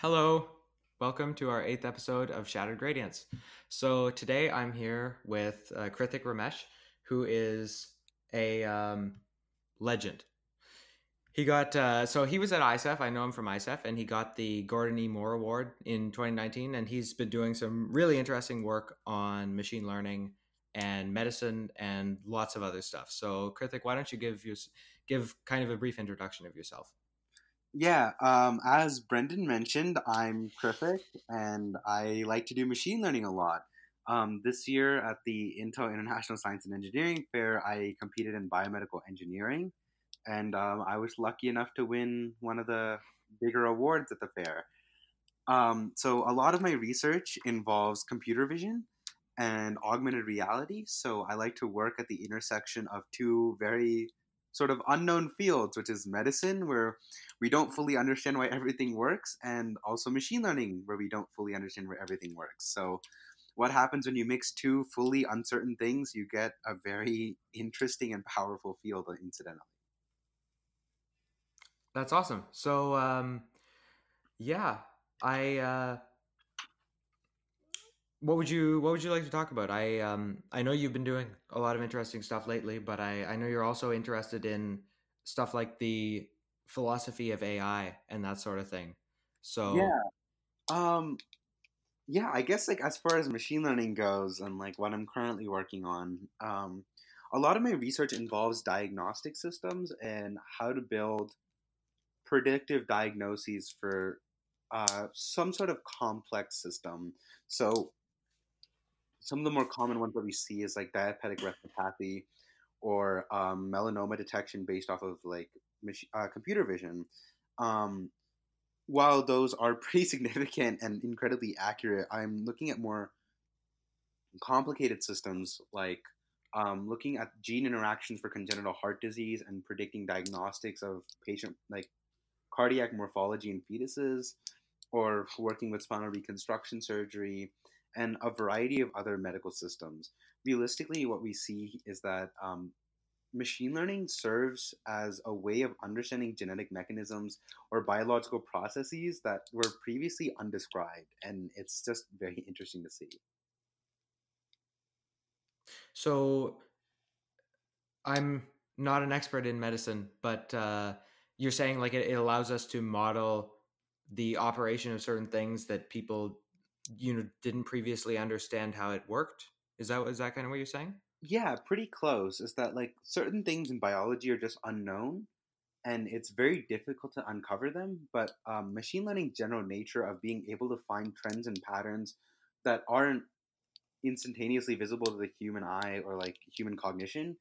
Hello, welcome to our eighth episode of Shattered Gradients. So today I'm here with uh, Krithik Ramesh, who is a um, legend. He got uh, so he was at ISEF. I know him from ISEF, and he got the Gordon E. Moore Award in 2019. And he's been doing some really interesting work on machine learning and medicine and lots of other stuff. So, Krithik, why don't you give you give kind of a brief introduction of yourself? Yeah, um, as Brendan mentioned, I'm Krithik, and I like to do machine learning a lot. Um, this year at the Intel International Science and Engineering Fair, I competed in biomedical engineering, and um, I was lucky enough to win one of the bigger awards at the fair. Um, so, a lot of my research involves computer vision and augmented reality. So, I like to work at the intersection of two very sort of unknown fields, which is medicine, where we don't fully understand why everything works, and also machine learning, where we don't fully understand where everything works. So, what happens when you mix two fully uncertain things? You get a very interesting and powerful field, incidentally. That's awesome. So, um, yeah, I. Uh, what would you What would you like to talk about? I um, I know you've been doing a lot of interesting stuff lately, but I I know you're also interested in stuff like the philosophy of AI and that sort of thing. So yeah, um, yeah, I guess like as far as machine learning goes, and like what I'm currently working on, um, a lot of my research involves diagnostic systems and how to build predictive diagnoses for uh, some sort of complex system. So some of the more common ones that we see is like diabetic retinopathy or um, melanoma detection based off of like uh, computer vision. Um, while those are pretty significant and incredibly accurate, I'm looking at more complicated systems like um, looking at gene interactions for congenital heart disease and predicting diagnostics of patient like cardiac morphology in fetuses, or working with spinal reconstruction surgery and a variety of other medical systems. Realistically, what we see is that um, machine learning serves as a way of understanding genetic mechanisms or biological processes that were previously undescribed. And it's just very interesting to see. So, I'm not an expert in medicine, but uh, you're saying like it, it allows us to model the operation of certain things that people you know didn't previously understand how it worked. Is that is that kind of what you're saying? Yeah, pretty close. Is that like certain things in biology are just unknown, and it's very difficult to uncover them. But um, machine learning general nature of being able to find trends and patterns that aren't instantaneously visible to the human eye or like human cognition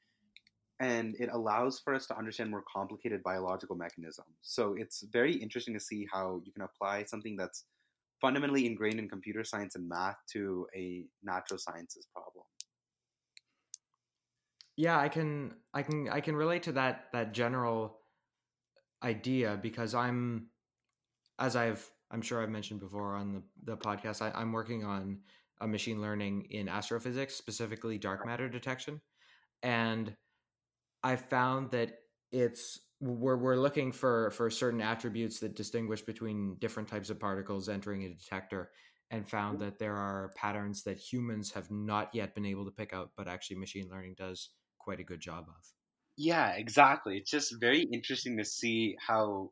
and it allows for us to understand more complicated biological mechanisms so it's very interesting to see how you can apply something that's fundamentally ingrained in computer science and math to a natural sciences problem. Yeah i can i can i can relate to that that general idea because i'm as i've i'm sure i've mentioned before on the, the podcast I, i'm working on a machine learning in astrophysics specifically dark matter detection. And i found that it's we're, we're looking for for certain attributes that distinguish between different types of particles entering a detector and found mm-hmm. that there are patterns that humans have not yet been able to pick out but actually machine learning does quite a good job of. Yeah exactly. It's just very interesting to see how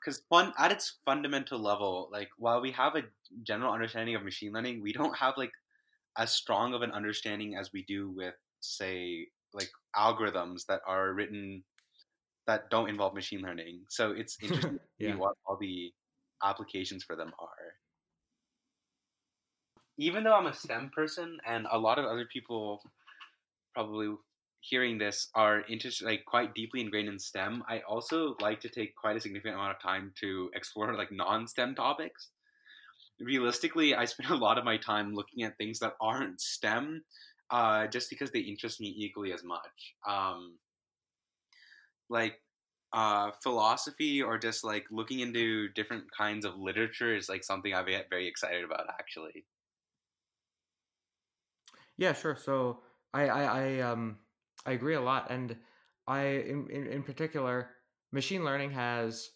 because fun at its fundamental level like while we have a general understanding of machine learning we don't have like as strong of an understanding as we do with say like algorithms that are written that don't involve machine learning. So it's interesting to see what all the applications for them are. Even though I'm a STEM person, and a lot of other people probably hearing this are interested, like quite deeply ingrained in STEM, I also like to take quite a significant amount of time to explore like non-STEM topics. Realistically, I spend a lot of my time looking at things that aren't STEM, uh, just because they interest me equally as much. Um, like uh, philosophy or just like looking into different kinds of literature is like something I've get very excited about actually. Yeah, sure. So I I, I um I agree a lot, and I in, in in particular, machine learning has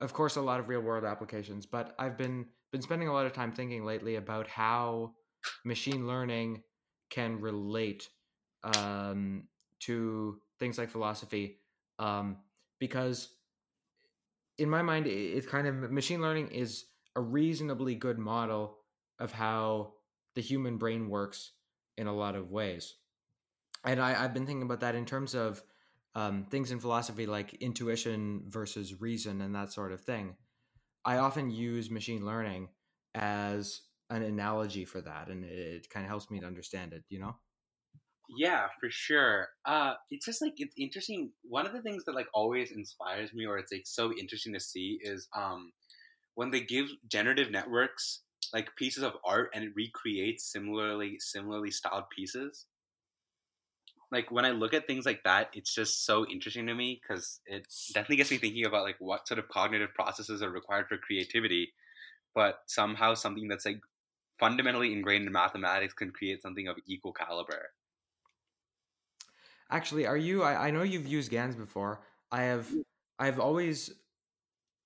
of course, a lot of real world applications. But I've been been spending a lot of time thinking lately about how machine learning can relate um, to things like philosophy, um, because in my mind, it's kind of machine learning is a reasonably good model of how the human brain works in a lot of ways. And I, have been thinking about that in terms of um, things in philosophy like intuition versus reason and that sort of thing. I often use machine learning as an analogy for that, and it, it kind of helps me to understand it, you know? Yeah, for sure. Uh, it's just like it's interesting. One of the things that like always inspires me, or it's like so interesting to see, is um, when they give generative networks like pieces of art and it recreates similarly similarly styled pieces like when i look at things like that it's just so interesting to me because it definitely gets me thinking about like what sort of cognitive processes are required for creativity but somehow something that's like fundamentally ingrained in mathematics can create something of equal caliber actually are you i, I know you've used gans before i have mm. i've always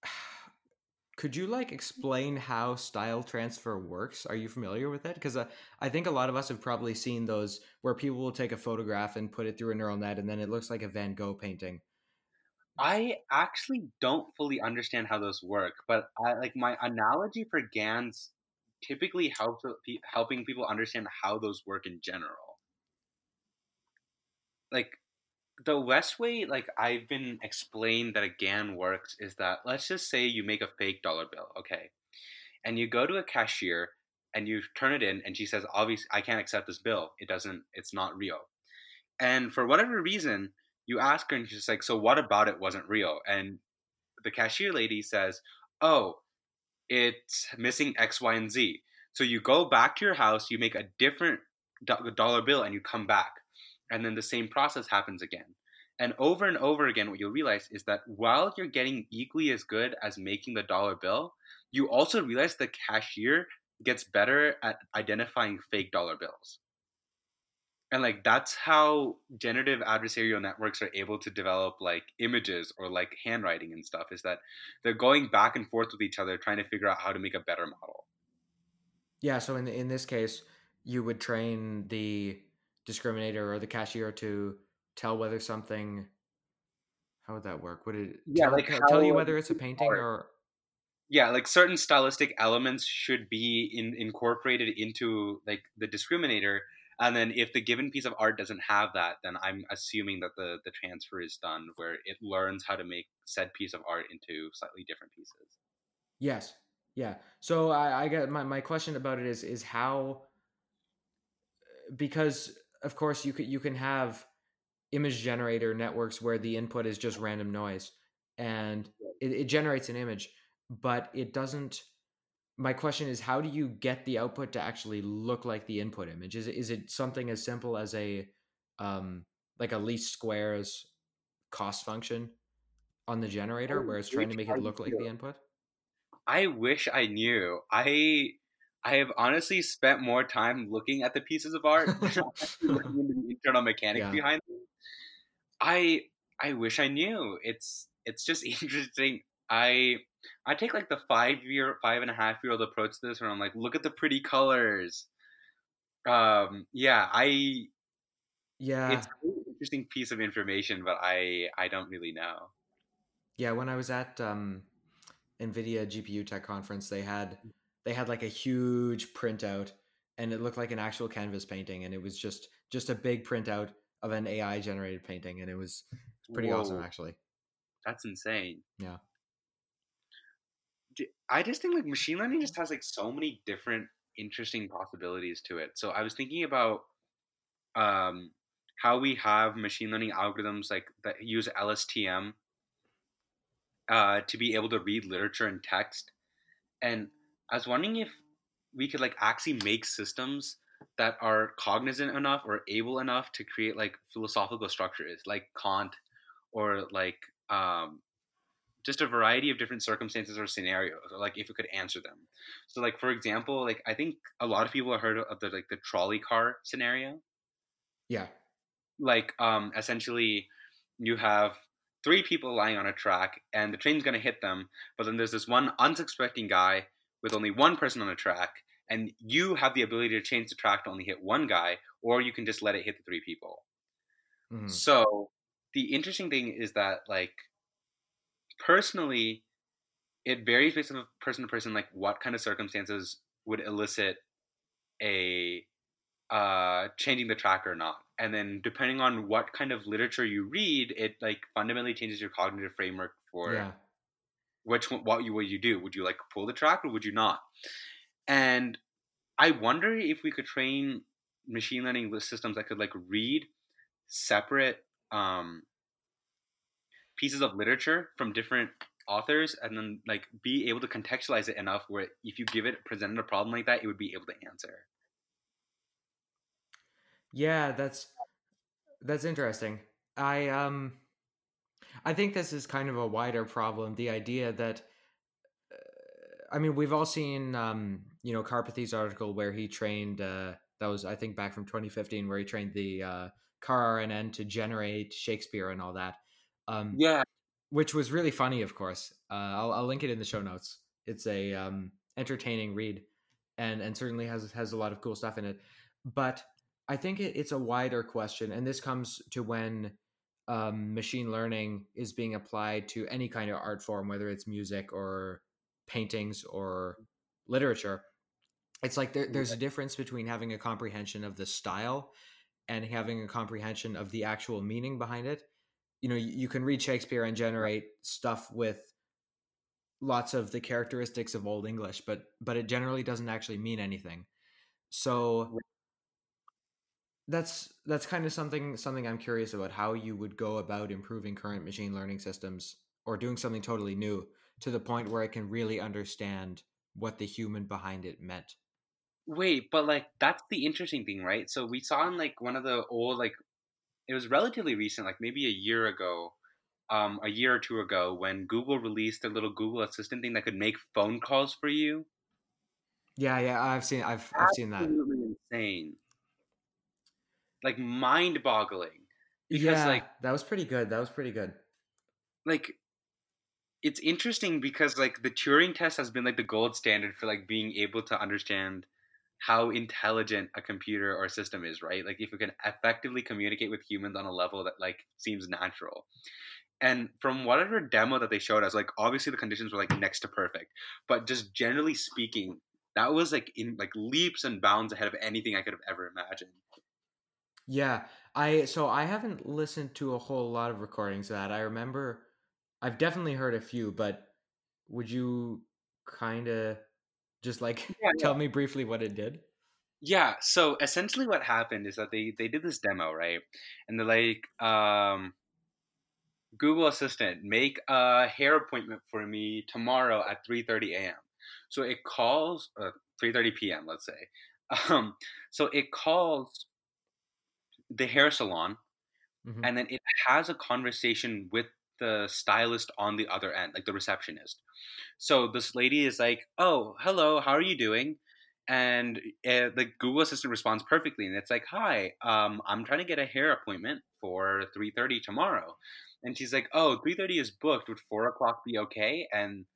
could you like mm. explain how style transfer works? Are you familiar with it? Because uh, I think a lot of us have probably seen those where people will take a photograph and put it through a neural net, and then it looks like a Van Gogh painting. I actually don't fully understand how those work, but I, like my analogy for GANs typically helps uh, helping people understand how those work in general. Like the best way like I've been explained that a GAN works is that let's just say you make a fake dollar bill, okay? And you go to a cashier and you turn it in and she says, obviously I can't accept this bill. It doesn't it's not real. And for whatever reason, you ask her and she's like, So what about it wasn't real? And the cashier lady says, Oh, it's missing X, Y, and Z. So you go back to your house, you make a different dollar bill, and you come back and then the same process happens again. And over and over again, what you'll realize is that while you're getting equally as good as making the dollar bill, you also realize the cashier gets better at identifying fake dollar bills. And like that's how generative adversarial networks are able to develop like images or like handwriting and stuff is that they're going back and forth with each other trying to figure out how to make a better model. Yeah, so in in this case, you would train the discriminator or the cashier to tell whether something how would that work? Would it yeah tell, like tell you whether it's a painting art. or yeah like certain stylistic elements should be in, incorporated into like the discriminator and then if the given piece of art doesn't have that then i'm assuming that the the transfer is done where it learns how to make said piece of art into slightly different pieces. Yes. Yeah. So i i get my, my question about it is is how because of course you can you can have image generator networks where the input is just random noise and it, it generates an image but it doesn't my question is how do you get the output to actually look like the input image? Is it, is it something as simple as a um like a least squares cost function on the generator where it's trying to make it look like the input? I wish i knew. I I have honestly spent more time looking at the pieces of art looking into the internal mechanics yeah. behind them. I I wish I knew. It's it's just interesting. I I take like the five year five and a half year old approach to this where I'm like, look at the pretty colors. Um yeah, I yeah it's an interesting piece of information, but I I don't really know. Yeah, when I was at um NVIDIA GPU Tech conference, they had they had like a huge printout and it looked like an actual canvas painting and it was just just a big printout of an AI generated painting and it was pretty Whoa. awesome actually. That's insane. Yeah. I just think like machine learning just has like so many different interesting possibilities to it. So I was thinking about um how we have machine learning algorithms like that use LSTM uh, to be able to read literature and text. And I was wondering if we could like actually make systems that are cognizant enough or able enough to create like philosophical structures like Kant or like um, just a variety of different circumstances or scenarios or like if it could answer them so like for example like i think a lot of people have heard of the like the trolley car scenario yeah like um essentially you have three people lying on a track, and the train's going to hit them. But then there's this one unsuspecting guy with only one person on the track, and you have the ability to change the track to only hit one guy, or you can just let it hit the three people. Mm-hmm. So the interesting thing is that, like, personally, it varies based on person to person, like what kind of circumstances would elicit a uh, changing the track or not. And then depending on what kind of literature you read, it like fundamentally changes your cognitive framework for yeah. Which what you would you do? Would you like pull the track or would you not? And I wonder if we could train machine learning systems that could like read separate um, pieces of literature from different authors and then like be able to contextualize it enough where if you give it presented a problem like that it would be able to answer yeah, that's that's interesting. I um I think this is kind of a wider problem, the idea that uh, I mean, we've all seen um, you know, Karpathy's article where he trained uh that was I think back from 2015 where he trained the uh char-rnn to generate Shakespeare and all that. Um Yeah. Which was really funny, of course. Uh I'll I'll link it in the show notes. It's a um entertaining read and and certainly has has a lot of cool stuff in it. But I think it, it's a wider question, and this comes to when um, machine learning is being applied to any kind of art form, whether it's music or paintings or literature. It's like there, there's a difference between having a comprehension of the style and having a comprehension of the actual meaning behind it. You know, you, you can read Shakespeare and generate stuff with lots of the characteristics of Old English, but but it generally doesn't actually mean anything. So that's that's kind of something something I'm curious about how you would go about improving current machine learning systems or doing something totally new to the point where I can really understand what the human behind it meant. Wait, but like that's the interesting thing, right? So we saw in like one of the old like it was relatively recent, like maybe a year ago, um, a year or two ago, when Google released a little Google Assistant thing that could make phone calls for you. Yeah, yeah, I've seen, I've, I've seen that. Absolutely Insane like mind boggling. Because yeah, like that was pretty good. That was pretty good. Like it's interesting because like the Turing test has been like the gold standard for like being able to understand how intelligent a computer or system is, right? Like if we can effectively communicate with humans on a level that like seems natural. And from whatever demo that they showed us, like obviously the conditions were like next to perfect, but just generally speaking, that was like in like leaps and bounds ahead of anything I could have ever imagined. Yeah, I so I haven't listened to a whole lot of recordings of that. I remember I've definitely heard a few, but would you kind of just like yeah, tell yeah. me briefly what it did? Yeah, so essentially what happened is that they they did this demo, right? And they're like um Google Assistant, make a hair appointment for me tomorrow at 3:30 a.m. So it calls uh, 3:30 p.m. let's say. Um so it calls the hair salon, mm-hmm. and then it has a conversation with the stylist on the other end, like the receptionist. So this lady is like, "Oh, hello, how are you doing?" And uh, the Google Assistant responds perfectly, and it's like, "Hi, um, I'm trying to get a hair appointment for 3:30 tomorrow." And she's like, "Oh, 3:30 is booked. Would four o'clock be okay?" And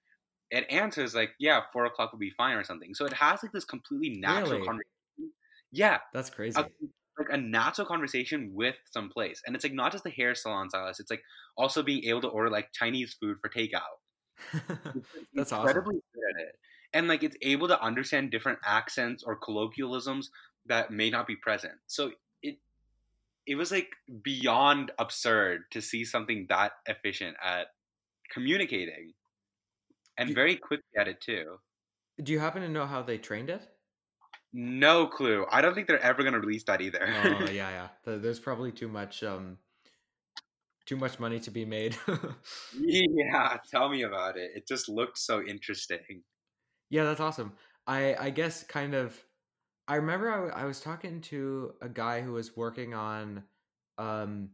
it answers like, "Yeah, four o'clock would be fine," or something. So it has like this completely natural really? conversation. Yeah, that's crazy. A like a natural conversation with some place. And it's like not just the hair salon stylist, it's like also being able to order like Chinese food for takeout. That's incredibly awesome. good at it. And like it's able to understand different accents or colloquialisms that may not be present. So it it was like beyond absurd to see something that efficient at communicating and very quickly at it too. Do you happen to know how they trained it? No clue. I don't think they're ever going to release that either. oh yeah, yeah. There's probably too much um too much money to be made. yeah, tell me about it. It just looked so interesting. Yeah, that's awesome. I I guess kind of I remember I, I was talking to a guy who was working on um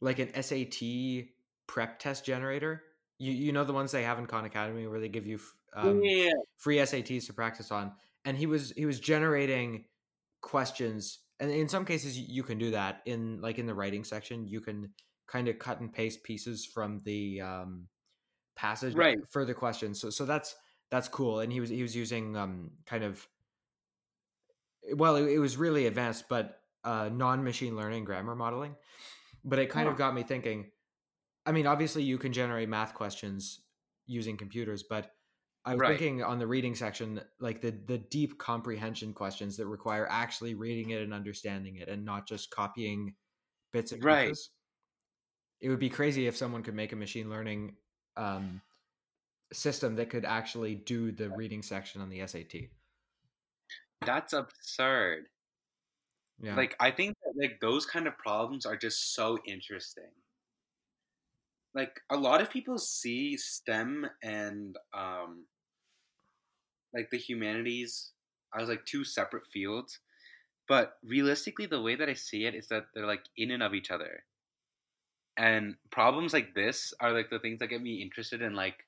like an SAT prep test generator. You you know the ones they have in Khan Academy where they give you um, yeah. free SATs to practice on and he was he was generating questions and in some cases you can do that in like in the writing section you can kind of cut and paste pieces from the um, passage Right. for the questions. So so that's that's cool. And he was he was using um, kind of well, it, it was really advanced, but uh, non machine learning grammar modeling. But it kind Huh. of got me thinking. I mean, obviously, you can generate math questions using computers, but I was Right. thinking on the reading section, like the the deep comprehension questions that require actually reading it and understanding it, and not just copying bits and Right. pieces. It would be crazy if someone could make a machine learning um, system that could actually do the reading section on the SAT. That's absurd. Yeah, Like I think that like those kind of problems are just so interesting. Like a lot of people see STEM and um like the humanities as like two separate fields, but realistically the way that I see it is that they're like in and of each other. And problems like this are like the things that get me interested in like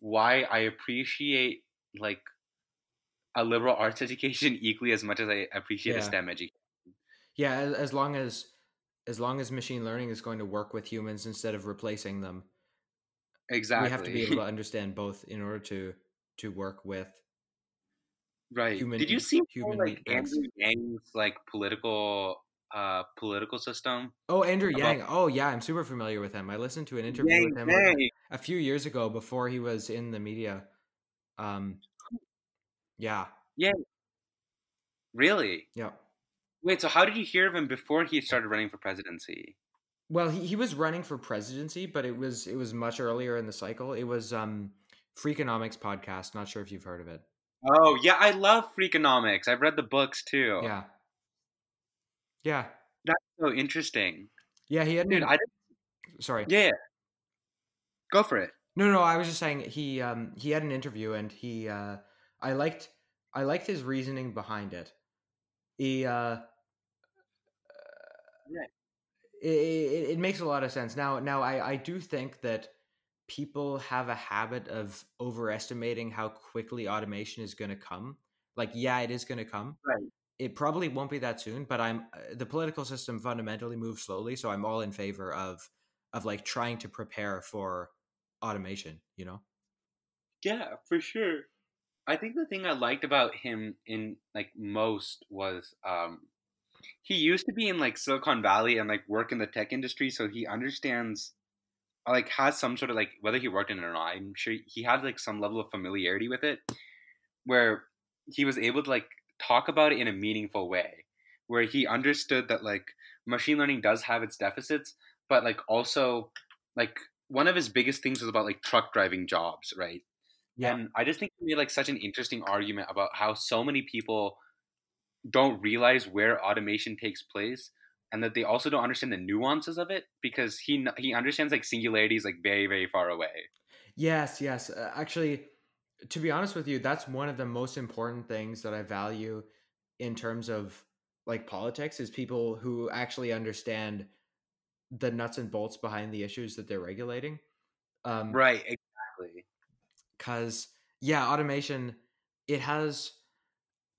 why I appreciate like a liberal arts education equally as much as I appreciate a STEM education. yeah. As, as long as as long as machine learning is going to work with humans instead of replacing them, Exactly. we have to be able to understand both in order to to work with. Right. human- Did you see human like brains. Andrew Yang's like political uh political system? Oh, Andrew About- Yang. Oh, yeah, I'm super familiar with him. I listened to an interview Yang with him Yang. a few years ago before he was in the media. Um, yeah, Yeah. Really? yeah. Wait, so how did you hear of him before he started running for presidency? Well, he, he was running for presidency, but it was it was much earlier in the cycle. It was um Freakonomics podcast. Not sure if you've heard of it. Oh yeah, I love Freakonomics. I've read the books too. Yeah, yeah, That's so interesting. yeah. He had Dude, I didn't, sorry. yeah. Go for it. No, no, I was just saying he um he had an interview and he uh I liked I liked his reasoning behind it. He uh Right. it, it, it makes a lot of sense. Now now I I do think that people have a habit of overestimating how quickly automation is going to come. Like yeah, it is going to come. Right. It probably won't be that soon, but I'm uh, the political system fundamentally moves slowly, so I'm all in favor of of like trying to prepare for automation, you know? Yeah, for sure. I think the thing I liked about him in like most was um he used to be in like Silicon Valley and like work in the tech industry, so he understands like has some sort of like whether he worked in it or not, I'm sure he had like some level of familiarity with it where he was able to like talk about it in a meaningful way where he understood that like machine learning does have its deficits but like also like one of his biggest things was about like truck driving jobs right Yeah. and I just think he made like such an interesting argument about how so many people don't realize where automation takes place and that they also don't understand the nuances of it because he he understands like singularities like very very far away. Yes, yes. Uh, actually, to be honest with you, that's one of the most important things that I value in terms of like politics is people who actually understand the nuts and bolts behind the issues that they're regulating. Um, Right, exactly. because yeah automation it has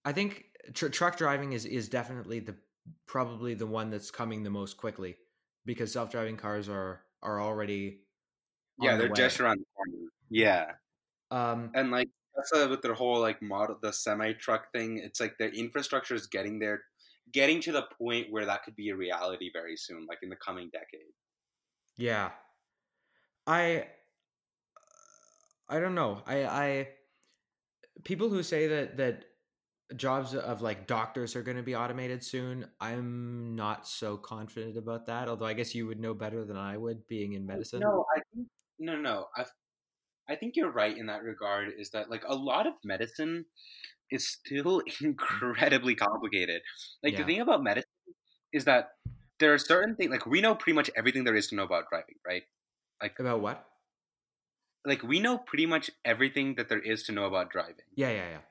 i think tr- truck driving is is definitely the probably the one that's coming the most quickly because self-driving cars are are already Yeah, they're just around the corner. Yeah, um and like Tesla with their whole like model, the semi truck thing. It's like their infrastructure is getting there, getting to the point where that could be a reality very soon, like in the coming decade. yeah i i don't know i i people who say that that jobs of like doctors are going to be automated soon i'm not so confident about that although i guess you would know better than i would being in medicine No, I think no, no. I I think you're right in that regard. Is that like a lot of medicine is still incredibly complicated. Like Yeah. the thing about medicine is that there are certain things. Like we know pretty much everything there is to know about driving, right? Like about what Like we know pretty much everything that there is to know about driving. yeah yeah yeah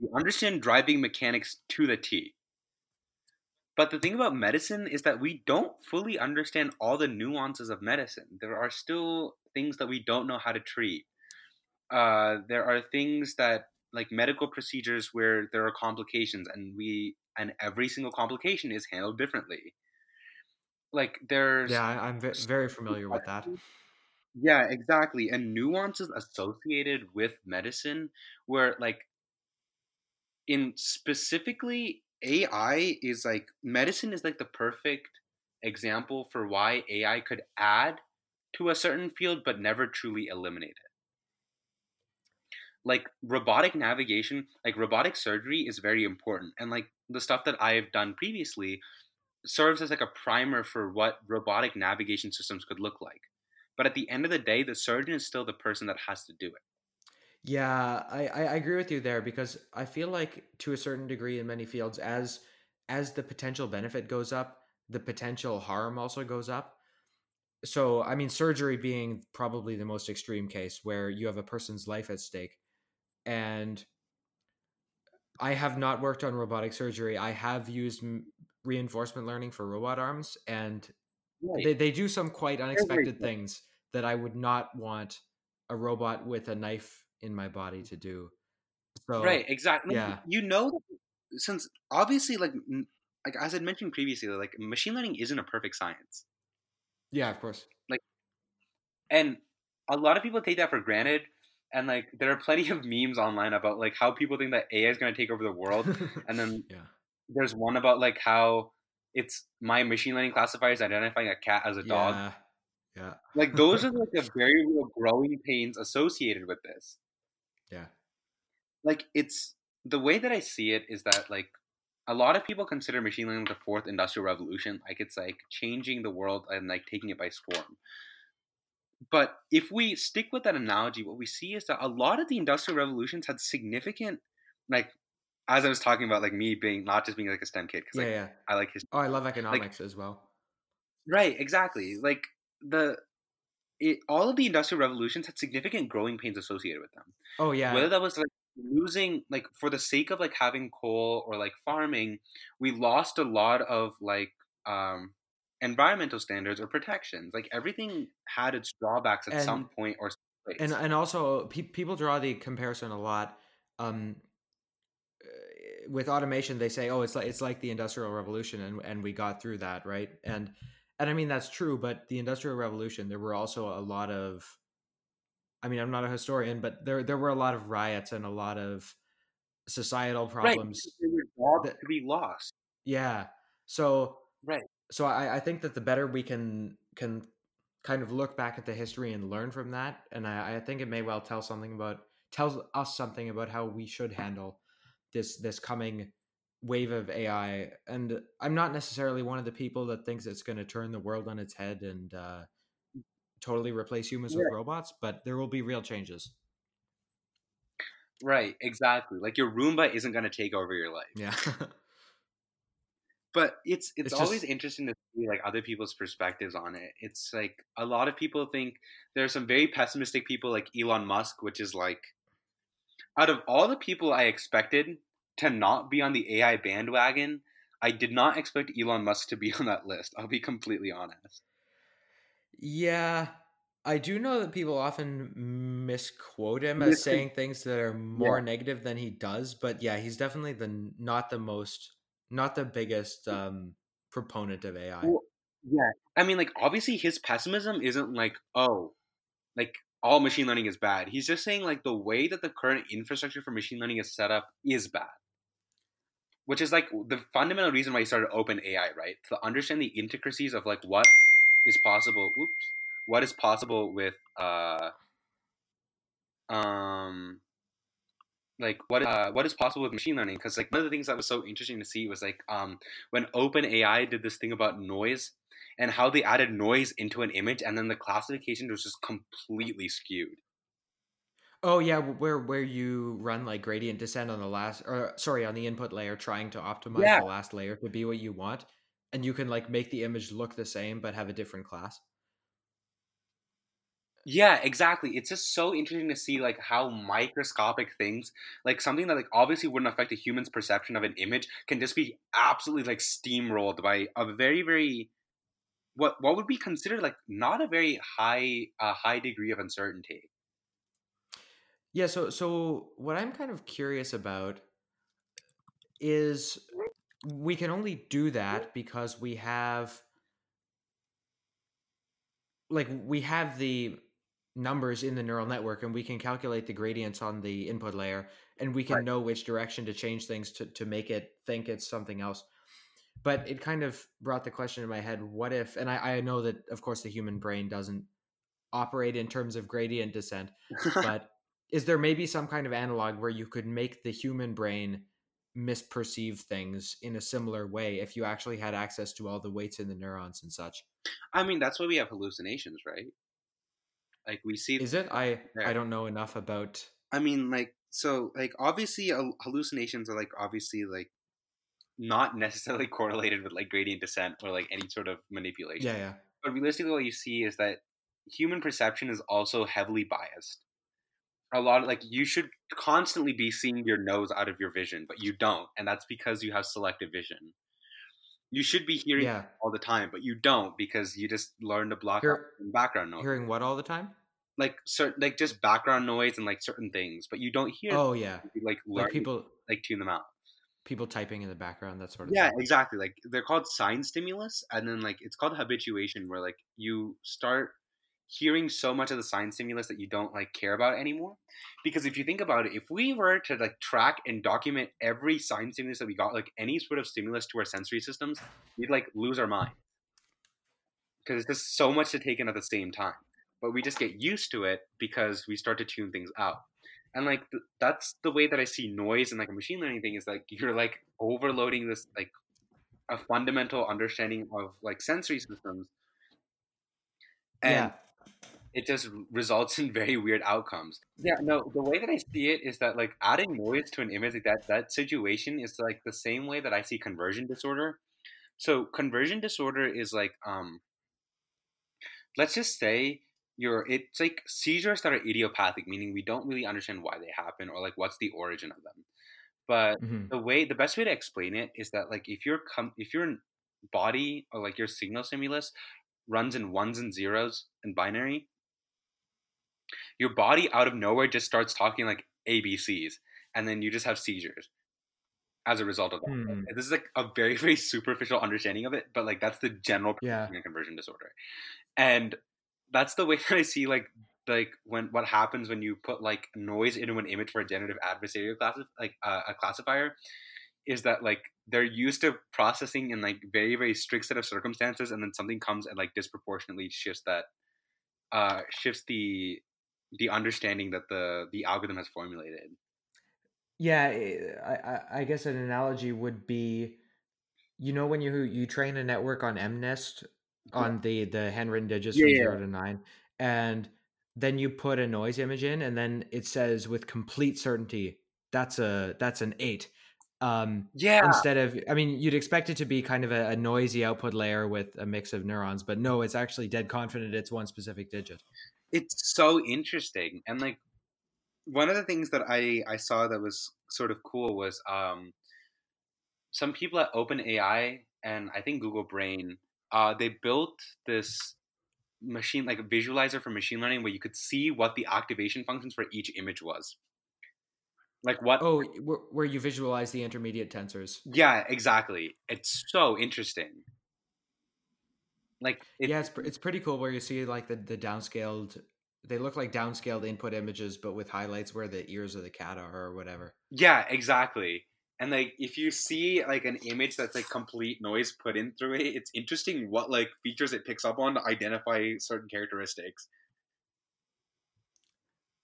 We understand driving mechanics to the T. But the thing about medicine is that we don't fully understand all the nuances of medicine. There are still things that we don't know how to treat. Uh, there are things that like medical procedures where there are complications and we and every single complication is handled differently. like there's Yeah, I'm ve- very familiar with that. Yeah, exactly. And nuances associated with medicine where like in specifically AI is like medicine is like the perfect example for why AI could add to a certain field but never truly eliminate it. Like robotic navigation, like robotic surgery is very important and like the stuff that I've done previously serves as like a primer for what robotic navigation systems could look like. But at the end of the day, the surgeon is still the person that has to do it. Yeah, I, I agree with you there because I feel like to a certain degree in many fields, as as the potential benefit goes up, the potential harm also goes up. So, I mean, surgery being probably the most extreme case where you have a person's life at stake. And I have not worked on robotic surgery. I have used m- reinforcement learning for robot arms, and Right. they, they do some quite unexpected good. things that I would not want a robot with a knife in my body to do. Right, exactly. Yeah, You know, since obviously, like, like as I mentioned previously, like machine learning isn't a perfect science. yeah, of course. Like, and a lot of people take that for granted. And like, there are plenty of memes online about like how people think that AI is going to take over the world. And then yeah, there's one about like how it's my machine learning classifiers identifying a cat as a dog. yeah, yeah, Like, those are like the very real growing pains associated with this. Yeah, like it's the way that I see it is that like a lot of people consider machine learning the fourth industrial revolution, like it's like changing the world and like taking it by storm. But if we stick with that analogy, what we see is that a lot of the industrial revolutions had significant, like as I was talking about, like me being not just being like a STEM kid because yeah, like yeah. I like his Oh, I love economics as well. right exactly like the it all of the industrial revolutions had significant growing pains associated with them. Oh, yeah. whether that was like losing like for the sake of like having coal or like farming we lost a lot of like um environmental standards or protections like everything had its drawbacks at and some point or and place and also pe- people draw the comparison a lot. Um, with automation, they say, "Oh, it's like it's like the industrial revolution," and and we got through that, right? And and I mean that's true, but the industrial revolution, there were also a lot of. I mean, I'm not a historian, but there there were a lot of riots and a lot of societal problems. because there That to be lost yeah, so right so I, I think that the better we can can kind of look back at the history and learn from that, and I, I think it may well tell something about tells us something about how we should handle this this coming wave of AI. And I'm not necessarily one of the people that thinks it's going to turn the world on its head and uh, totally replace humans with robots, but there will be real changes. right exactly like your roomba isn't going to take over your life Yeah, but it's it's it's always just interesting to see like other people's perspectives on it it's like a lot of people think there's some very pessimistic people like elon musk which is like out of all the people i expected to not be on the ai bandwagon i did not expect elon musk to be on that list i'll be completely honest yeah. I do know that people often misquote him as saying things that are yeah more negative than he does, but yeah, he's definitely the not the most not the biggest um proponent of AI. well, yeah i mean like obviously his pessimism isn't like oh like all machine learning is bad he's just saying like the way that the current infrastructure for machine learning is set up is bad which is like the fundamental reason why you started open ai right? To understand the intricacies of like what is possible oops what is possible with uh um like what uh, what is possible with machine learning? Because like one of the things that was so interesting to see was like um when open ai did this thing about noise and how they added noise into an image and then the classification was just completely skewed Oh yeah, where where you run like gradient descent on the last or sorry, on the input layer trying to optimize yeah the last layer to be what you want and you can like make the image look the same but have a different class. Yeah, exactly. It's just so interesting to see like how microscopic things, like something that like obviously wouldn't affect a human's perception of an image, can just be absolutely like steamrolled by a very very what what would be considered like not a very high uh, high degree of uncertainty. Yeah, so so what I'm kind of curious about is we can only do that because we have like we have the numbers in the neural network and we can calculate the gradients on the input layer and we can Right. know which direction to change things to, to make it think it's something else. But it kind of brought the question in my head what if and I, I know that of course the human brain doesn't operate in terms of gradient descent but is there maybe some kind of analog where you could make the human brain misperceive things in a similar way if you actually had access to all the weights in the neurons and such I mean, that's why we have hallucinations, right? Like we see. is it i Yeah. i don't know enough about I mean, like so, like obviously, uh, hallucinations are like obviously like not necessarily correlated with like gradient descent or like any sort of manipulation. yeah yeah But realistically, what you see is that human perception is also heavily biased. A lot of like you should constantly be seeing your nose out of your vision, but you don't, and that's because you have selective vision. You should be hearing yeah all the time, but you don't because you just learn to block Hear- out background noise, hearing what all the time like certain like just background noise and like certain things, but you don't hear oh yeah you, like learn like people like tune them out. people typing in the background that sort of Yeah, thing exactly. Like they're called sign stimulus, and then like it's called habituation, where like you start hearing so much of the sign stimulus that you don't like care about anymore. Because if you think about it, if we were to like track and document every sign stimulus that we got, like any sort of stimulus to our sensory systems, we'd like lose our mind. Because it's just so much to take in at the same time. But we just get used to it because we start to tune things out. And like th- that's the way that I see noise and like a machine learning thing is like you're like overloading this like a fundamental understanding of like sensory systems and yeah it just results in very weird outcomes. Yeah no the way that i see it is that like adding noise to an image like that that situation is like the same way that i see conversion disorder. So conversion disorder is like um let's just say you're it's like seizures that are idiopathic meaning we don't really understand why they happen or like what's the origin of them. But Mhm. the way the best way to explain it is that like if your com- if your body or like your signal stimulus runs in ones and zeros and binary your body out of nowhere just starts talking like abcs and then you just have seizures as a result of that Hmm. this is like a very very superficial understanding of it but like that's the general Yeah. conversion disorder and that's the way that i see like like when what happens when you put like noise into an image for a generative adversarial class like uh, a classifier is that like they're used to processing in like very very strict set of circumstances and then something comes and like disproportionately shifts that uh shifts the the understanding that the the algorithm has formulated Yeah, I, I, I guess an analogy would be, you know, when you you train a network on MNIST on the the handwritten digits Yeah, from yeah. zero to nine, and then you put a noise image in, and then it says with complete certainty that's a that's an eight. Um, yeah instead of, I mean, you'd expect it to be kind of a, a noisy output layer with a mix of neurons, but no, it's actually dead confident it's one specific digit. It's so interesting and like one of the things that i i saw that was sort of cool was um some people at openai and i think google brain uh they built this machine like a visualizer for machine learning where you could see what the activation functions for each image was. Like what Oh, where, where you visualize the intermediate tensors. yeah exactly. It's so interesting like it, yeah, it's it's pretty cool where you see like the the downscaled. They look like downscaled input images, but with highlights where the ears of the cat are, or whatever. Yeah, exactly. And like if you see like an image that's like complete noise put in through it, it's interesting what like features it picks up on to identify certain characteristics.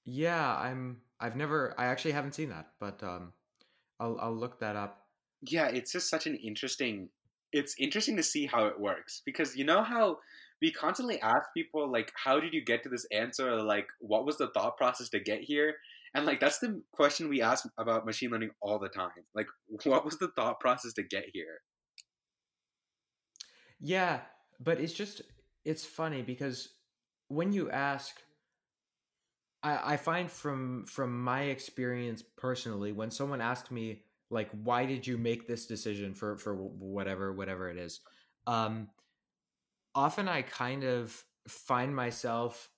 Yeah, I'm. I've never. I actually haven't seen that, but um, I'll I'll look that up. Yeah, it's just such an interesting it's interesting to see how it works because you know how we constantly ask people like how did you get to this answer or like what was the thought process to get here? And like that's the question we ask about machine learning all the time. Like what was the thought process to get here? Yeah, but it's just it's funny because when you ask I, I find from from my experience personally, when someone asks me like why did you make this decision for for whatever whatever it is, um often I kind of find myself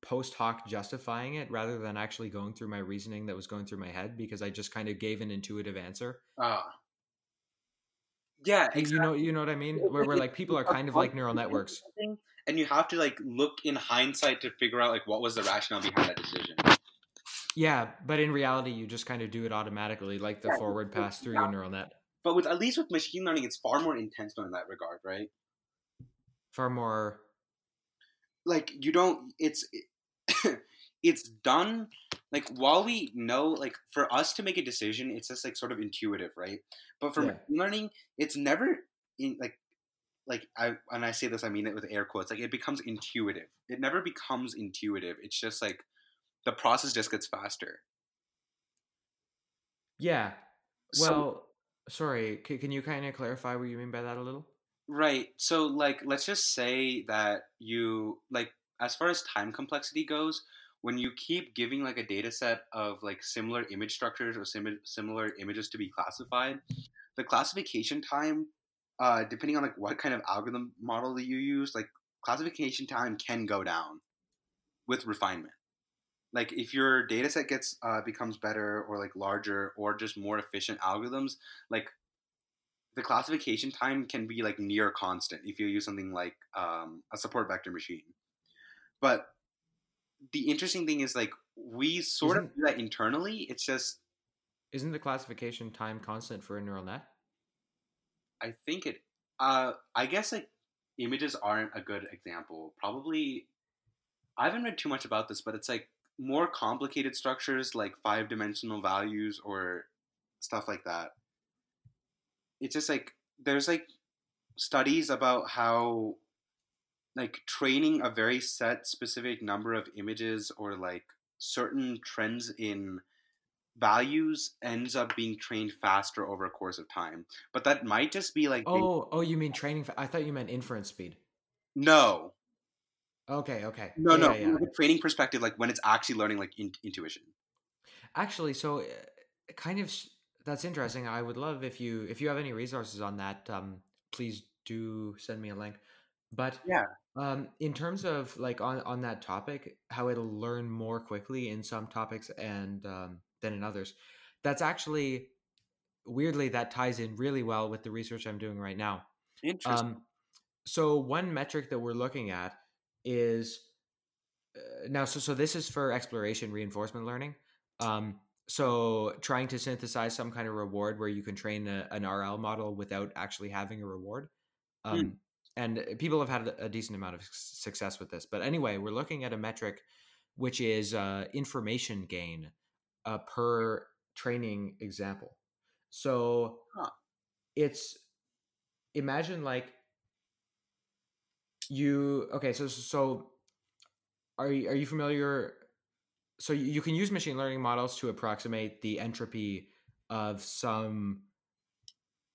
post hoc justifying it rather than actually going through my reasoning that was going through my head because I just kind of gave an intuitive answer. Ah. yeah, You- You know, you know what I mean? Where, where like people are kind of like neural networks. and you have to like look in hindsight to figure out like what was the rationale behind that decision. Yeah, but in reality, you just kind of do it automatically, like the Yeah, forward pass through your neural net. But with at least with machine learning, it's far more intentional in that regard, right? Far more. Like you don't. It's it's done like while we know like for us to make a decision, it's just like sort of intuitive, right? But for Yeah. machine learning, it's never in like like I when I say this, I mean it with air quotes. Like it becomes intuitive. It never becomes intuitive. It's just like the process just gets faster. Yeah. So- Well, sorry. C- can you kind of clarify what you mean by that a little? Right. So like let's just say that you like as far as time complexity goes, when you keep giving like a data set of like similar image structures or sim- similar images to be classified, the classification time uh depending on like what kind of algorithm model that you use, like classification time can go down with refinement. Like if your data set gets uh, becomes better or like larger or just more efficient algorithms, like the classification time can be like near constant if you use something like um, a support vector machine. But the interesting thing is like we sort of Isn't- do that internally. It's just Isn't the classification time constant for a neural net? I think it. Uh, I guess like images aren't a good example. Probably, I haven't read too much about this, but it's like more complicated structures like five dimensional values or stuff like that. It's just like there's like studies about how like training a very set specific number of images or like certain trends in values ends up being trained faster over a course of time but that might just be like they- Oh, oh, you mean training? fa- I thought you meant inference speed. no Okay, okay. no Yeah, no yeah, from yeah. a training perspective like when it's actually learning like in- intuition Actually, so uh, kind of that's interesting. I would love if you if you have any resources on that. Um, please do send me a link. But Yeah. um, in terms of like on on that topic, how it'll learn more quickly in some topics and um, than in others. That's actually weirdly that ties in really well with the research I'm doing right now. interesting Um, so one metric that we're looking at is uh, now. So so this is for exploration reinforcement learning. Um, so trying to synthesize some kind of reward where you can train a, an RL model without actually having a reward. Um, Hmm. And people have had a a decent amount of success with this. But anyway, we're looking at a metric which is uh, information gain uh, per training example. So Huh. it's imagine like you okay so so are you, are you familiar so you can use machine learning models to approximate the entropy of some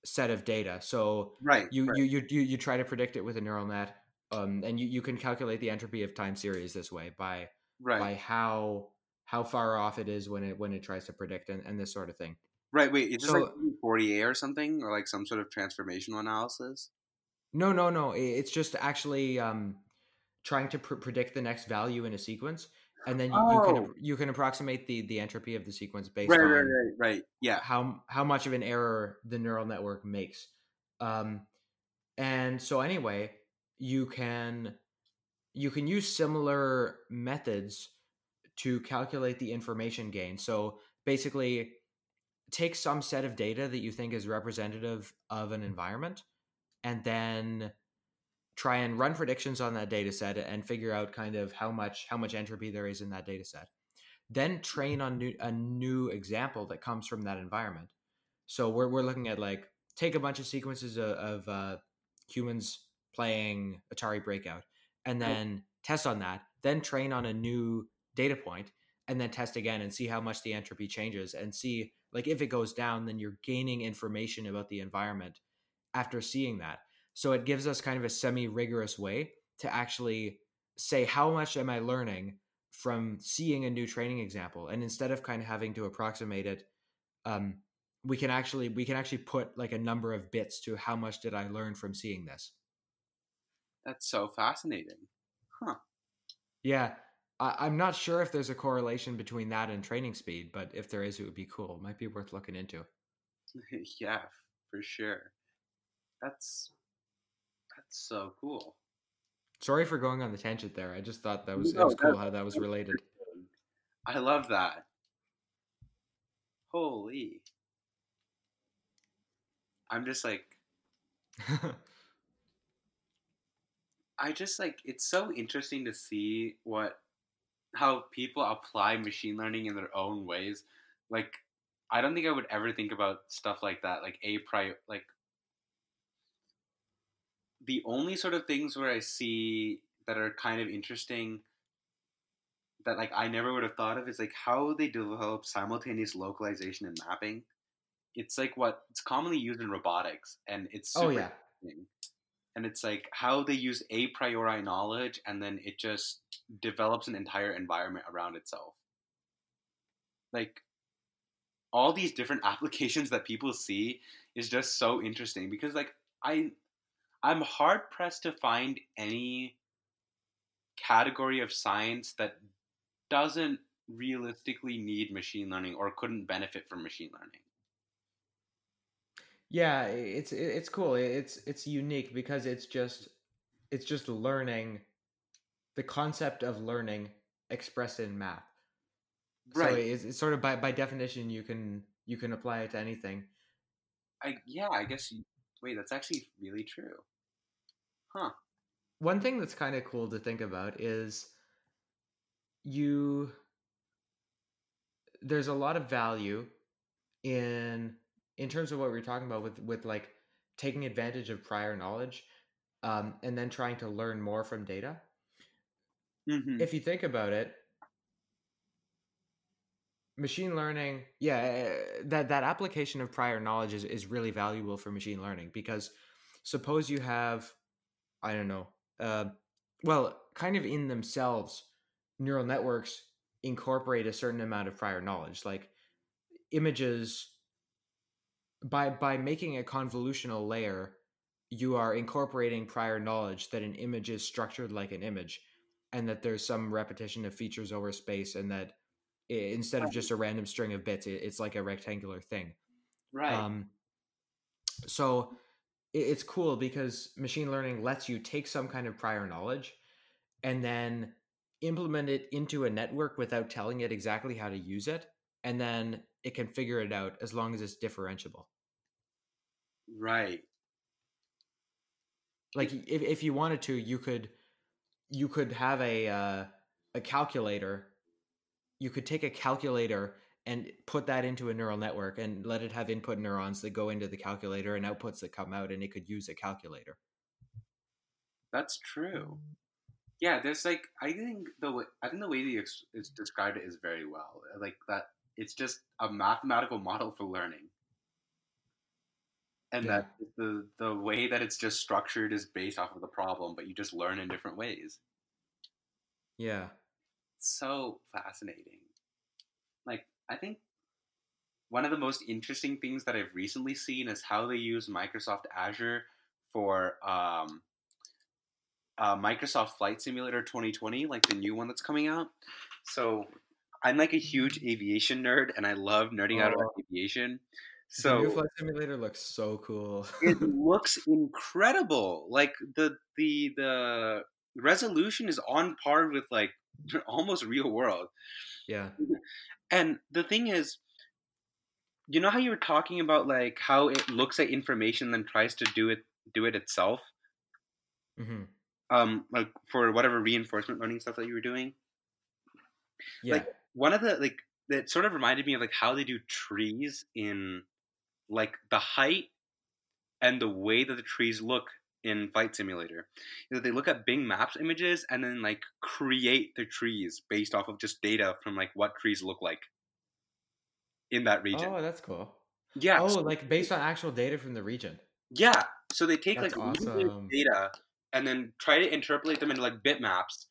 set of data. So right you right. you, you you you try to predict it with a neural net um, and you, you can calculate the entropy of time series this way by right. by how how far off it is when it when it tries to predict and, and this sort of thing. Right wait is this so- like Fourier or something or like some sort of transformational analysis No, no, no. It's just actually um, trying to pr- predict the next value in a sequence, and then you, you can Oh. you can approximate the the entropy of the sequence based right on right right right yeah how how much of an error the neural network makes. Um, and so anyway, you can you can use similar methods to calculate the information gain. So basically, take some set of data that you think is representative of an environment, and then try and run predictions on that data set and figure out kind of how much how much entropy there is in that data set. Then train on new, a new example that comes from that environment. So we're, we're looking at like take a bunch of sequences of, of uh, humans playing atari breakout and then test on that then train on a new data point and then test again and see how much the entropy changes and see like if it goes down then you're gaining information about the environment after seeing that. So it gives us kind of a semi rigorous way to actually say how much am i learning from seeing a new training example? And instead of kind of having to approximate it um, we can actually we can actually put like a number of bits to how much did i learn from seeing this. That's so fascinating. Huh? yeah. I, i'm not sure if there's a correlation between that and training speed but if there is it would be cool. It might be worth looking into. Yeah for sure that's that's so cool Sorry for going on the tangent there. I just thought that was No, it was cool how that was related. I love that. Holy. I'm just like I just like it's so interesting to see what how people apply machine learning in their own ways. Like I don't think I would ever think about stuff like that, like a prior like the only sort of things where I see that are kind of interesting that like I never would have thought of is like how they develop simultaneous localization and mapping. It's like what it's commonly used in robotics, and it's oh, super oh yeah. interesting. And it's like how they use a priori knowledge, and then it just develops an entire environment around itself. Like all these different applications that people see is just so interesting because like I I'm hard pressed to find any category of science that doesn't realistically need machine learning or couldn't benefit from machine learning. Yeah, it's it's cool. It's it's unique because it's just it's just learning the concept of learning expressed in math. So Right. it's, it's sort of by by definition you can you can apply it to anything. I yeah, I guess you, wait, that's actually really true. Huh. One thing that's kind of cool to think about is you there's a lot of value in in terms of what we are talking about with with like taking advantage of prior knowledge um, and then trying to learn more from data Mhm. if you think about it machine learning yeah eh, that that application of prior knowledge is, is really valuable for machine learning because suppose you have i don't know uh, well kind of in themselves neural networks incorporate a certain amount of prior knowledge like images by by making a convolutional layer you are incorporating prior knowledge that an image is structured like an image and that there's some repetition of features over space and that i instead of just a random string of bits it, it's like a rectangular thing Right. um, so it, it's cool because machine learning lets you take some kind of prior knowledge and then implement it into a network without telling it exactly how to use it and then it can figure it out as long as it's differentiable right. like if, if you wanted to you could you could have a uh, a calculator you could take a calculator and put that into a neural network and let it have input neurons that go into the calculator and outputs that come out and it could use a calculator That's true. Mm. Yeah, there's like I think the way I think the way that you ex- it's described it is very well. Uh, like that, it's just a mathematical model for learning, and Yeah. that the the way that it's just structured is based off of the problem, but you just learn in different ways. yeah so fascinating. Like, I think one of the most interesting things that I've recently seen is how they use Microsoft Azure for um, uh, Microsoft Flight Simulator 2020, like the new one that's coming out. So, I'm like a huge aviation nerd, and I love nerding out about Oh. aviation. the new So flight simulator looks so cool it looks incredible. Like the the the resolution is on par with like almost real world. yeah And the thing is, you know how you were talking about like how it looks at information then tries to do it do it itself, hmm um, like for whatever reinforcement learning stuff that you were doing. yeah. Like one of the like that sort of reminded me of like how they do trees in like the height and the way that the trees look in Flight Simulator. You know, they look at Bing Maps images and then like create the trees based off of just data from like what trees look like in that region. oh that's cool yeah. oh so- like based on actual data from the region Yeah. So they take That's like awesome. data and then try to interpolate them into like bitmaps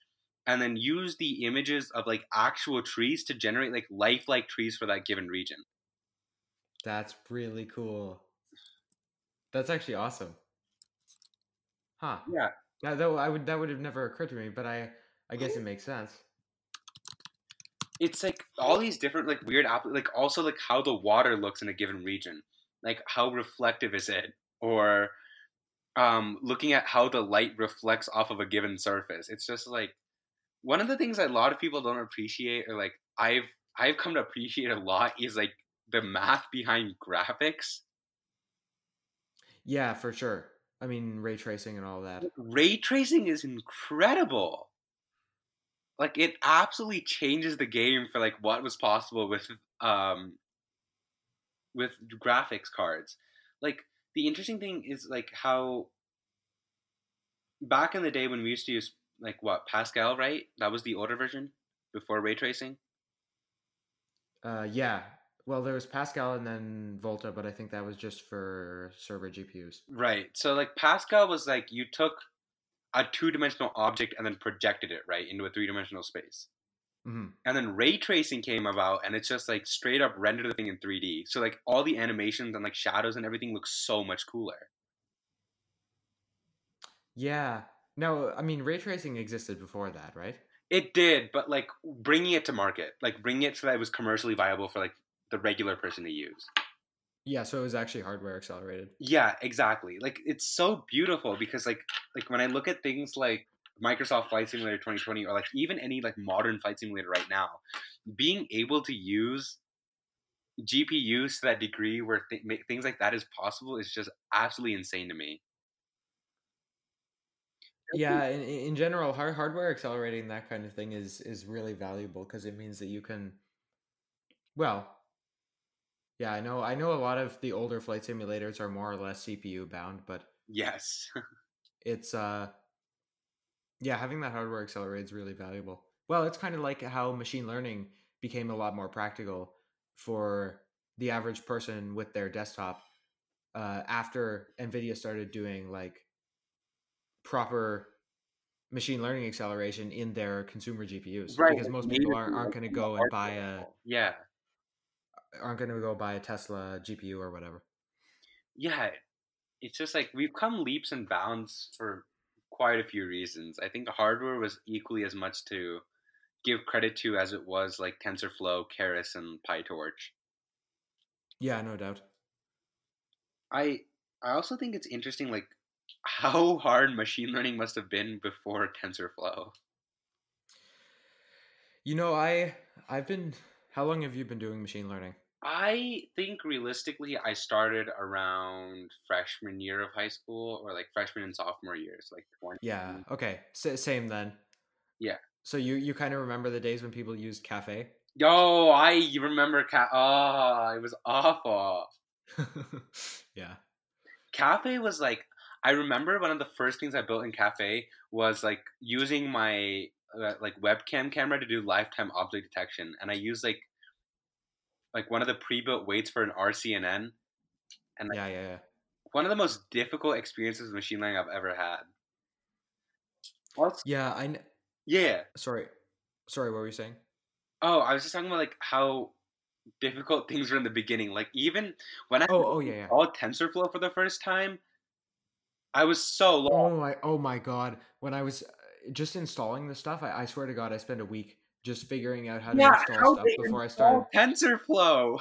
and then use the images of like actual trees to generate like lifelike trees for that given region. That's really cool. That's actually awesome. Huh. Yeah. That, that I would that would have never occurred to me, but I I guess it makes sense. It's like all these different like weird app like also like how the water looks in a given region. Like how reflective is it? Or um, looking at how the light reflects off of a given surface. It's just like one of the things that a lot of people don't appreciate, or like I've I've come to appreciate a lot, is like the math behind graphics. Yeah, for sure. I mean, ray tracing and all that. Ray tracing is incredible. Like it absolutely changes the game for like what was possible with um with graphics cards. Like the interesting thing is like how back in the day when we used to use like what Pascal, right? That was the older version before ray tracing. Uh, yeah. Well, there was Pascal and then Volta, but I think that was just for server GPUs. Right. So like Pascal was like you took a two-dimensional object and then projected it right into a three-dimensional space. hmm And then ray tracing came about, and it's just like straight up render the thing in 3D. So like all the animations and like shadows and everything looks so much cooler. Yeah. No, I mean, ray tracing existed before that, right? It did, but like bringing it to market, like bringing it so that it was commercially viable for like the regular person to use. Yeah, so it was actually hardware accelerated. Yeah, exactly. Like it's so beautiful because like like when I look at things like Microsoft Flight Simulator 2020 or like even any like modern flight simulator right now, being able to use GPUs to that degree where th- things like that is possible is just absolutely insane to me. Yeah, in, in general, hard, hardware accelerating that kind of thing is is really valuable because it means that you can, well, yeah, I know I know a lot of the older flight simulators are more or less CPU bound, but Yes. it's uh, yeah, having that hardware accelerated is really valuable. Well, it's kind of like how machine learning became a lot more practical for the average person with their desktop uh, after NVIDIA started doing like proper machine learning acceleration in their consumer GPUs. Right, Because most people aren't, aren't going to go and buy a yeah. Aren't going to go buy a Tesla GPU or whatever. Yeah. It's just like we've come leaps and bounds for quite a few reasons. I think hardware was equally as much to give credit to as it was like TensorFlow, Keras, and PyTorch. Yeah, no doubt. I I also think it's interesting like how hard machine learning must have been before TensorFlow. You know, I I've been how long have you been doing machine learning? I think realistically I started around freshman year of high school or like freshman and sophomore years, like 20. Yeah. Okay. S- same then. Yeah. So you you kind of remember the days when people used Caffe? Yo, I remember ca- oh, it was awful. yeah. Caffe was like I remember one of the first things I built in Caffe was like using my uh, like webcam camera to do lifetime object detection, and I used like like one of the pre-built weights for an RCNN, and like, Yeah, yeah, yeah. one of the most difficult experiences with machine learning I've ever had. Also, Yeah, I kn- yeah. sorry. Sorry, what were you saying? Oh, I was just talking about like how difficult things were in the beginning. Like even when I Oh, oh yeah, yeah. all TensorFlow for the first time, I was so lost. Oh my oh my god. When I was just installing the stuff, I, I swear to god I spent a week just figuring out how to Yeah, install how stuff before I started. TensorFlow.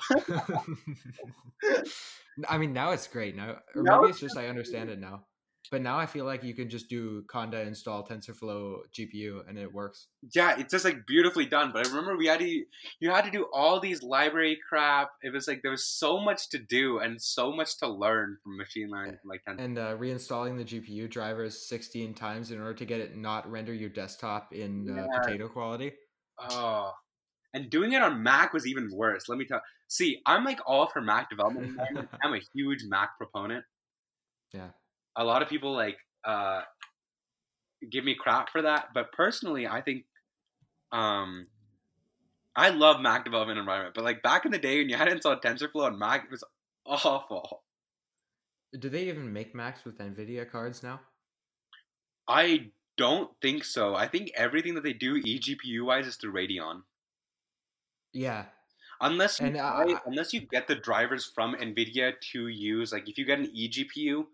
I mean, now it's great. Now, or maybe it's just I understand it now. But now I feel like you can just do conda install TensorFlow GPU and it works. yeah, it's just like beautifully done. But I remember we had to you had to do all these library crap. It was like there was so much to do and so much to learn from machine learning from like Tensor. And uh, reinstalling the GPU drivers 16 times in order to get it not render your desktop in uh, Yeah. potato quality. Oh. And doing it on Mac was even worse. Let me tell. See, I'm like all for Mac development. I'm a huge Mac proponent. Yeah. A lot of people like uh, give me crap for that, but personally, I think um, I love Mac development environment. But like back in the day when you had to install TensorFlow on Mac, it was awful. Do they even make Macs with NVIDIA cards now? I don't think so. I think everything that they do eGPU wise is through Radeon. Yeah. Unless you And, uh, buy- unless you get the drivers from Nvidia to use, like if you get an eGPU,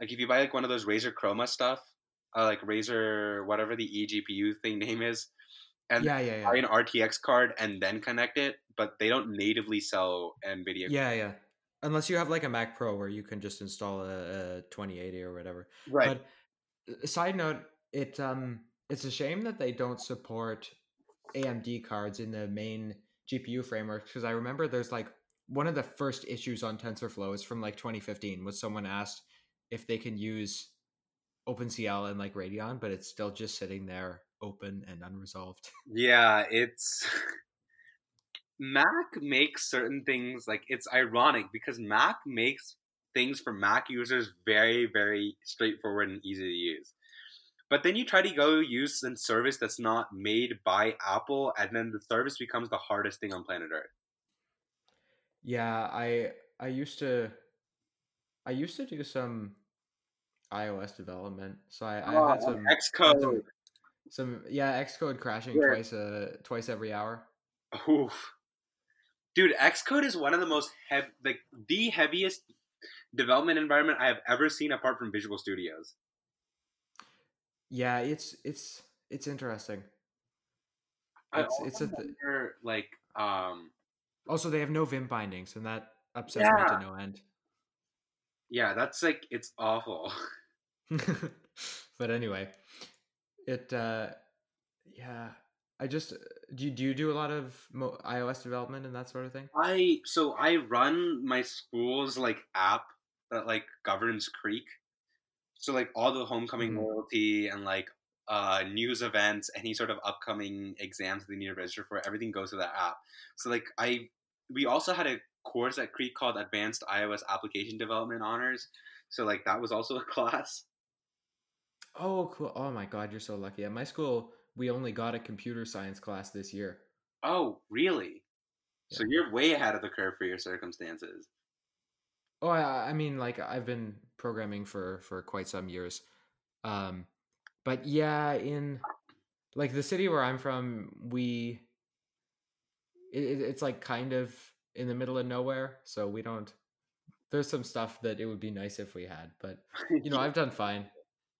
like if you buy like one of those Razer Chroma stuff, uh, like Razer whatever the eGPU thing name is, and Yeah, yeah, buy an RTX card and then connect it, but they don't natively sell Nvidia. Yeah, yeah. unless you have like a Mac Pro where you can just install a, a 2080 or whatever. Right. But uh, side note, it um it's a shame that they don't support AMD cards in the main GPU framework because I remember there's like one of the first issues on TensorFlow is from like 2015 was someone asked if they can use OpenCL and like Radeon, but it's still just sitting there open and unresolved. Yeah, it's Mac makes certain things like it's ironic because Mac makes things for Mac users very, very straightforward and easy to use. But then you try to go use a service that's not made by Apple, and then the service becomes the hardest thing on planet Earth. Yeah, I I used to I used to do some iOS development, so I, I Oh, had some Xcode. some, some yeah Xcode crashing Yeah. twice uh twice every hour. Oof. Dude, Xcode is one of the most like the heaviest development environment I have ever seen apart from Visual Studios. Yeah, it's it's it's interesting. It's it's a th- like um also they have no Vim bindings, and that upsets me to no end. Yeah, that's like it's awful. but anyway, it uh yeah, I just do you, do you do a lot of mo- iOS development and that sort of thing? I so I run my school's like app that like governs Creek. So like all the homecoming Mhm. loyalty and like uh, news events, any sort of upcoming exams that they need to register for, everything goes to that app. So like I, we also had a course at Creek called Advanced iOS Application Development Honors. So like that was also a class. Oh, cool. Oh my god, you're so lucky. At my school, we only got a computer science class this year. Oh, really? So you're way ahead of the curve for your circumstances. Oh, I, I mean, like I've been programming for for quite some years, um, but yeah, in like the city where I'm from, we it- it's like kind of in the middle of nowhere, so we don't. There's some stuff that it would be nice if we had, but you know, I've done fine.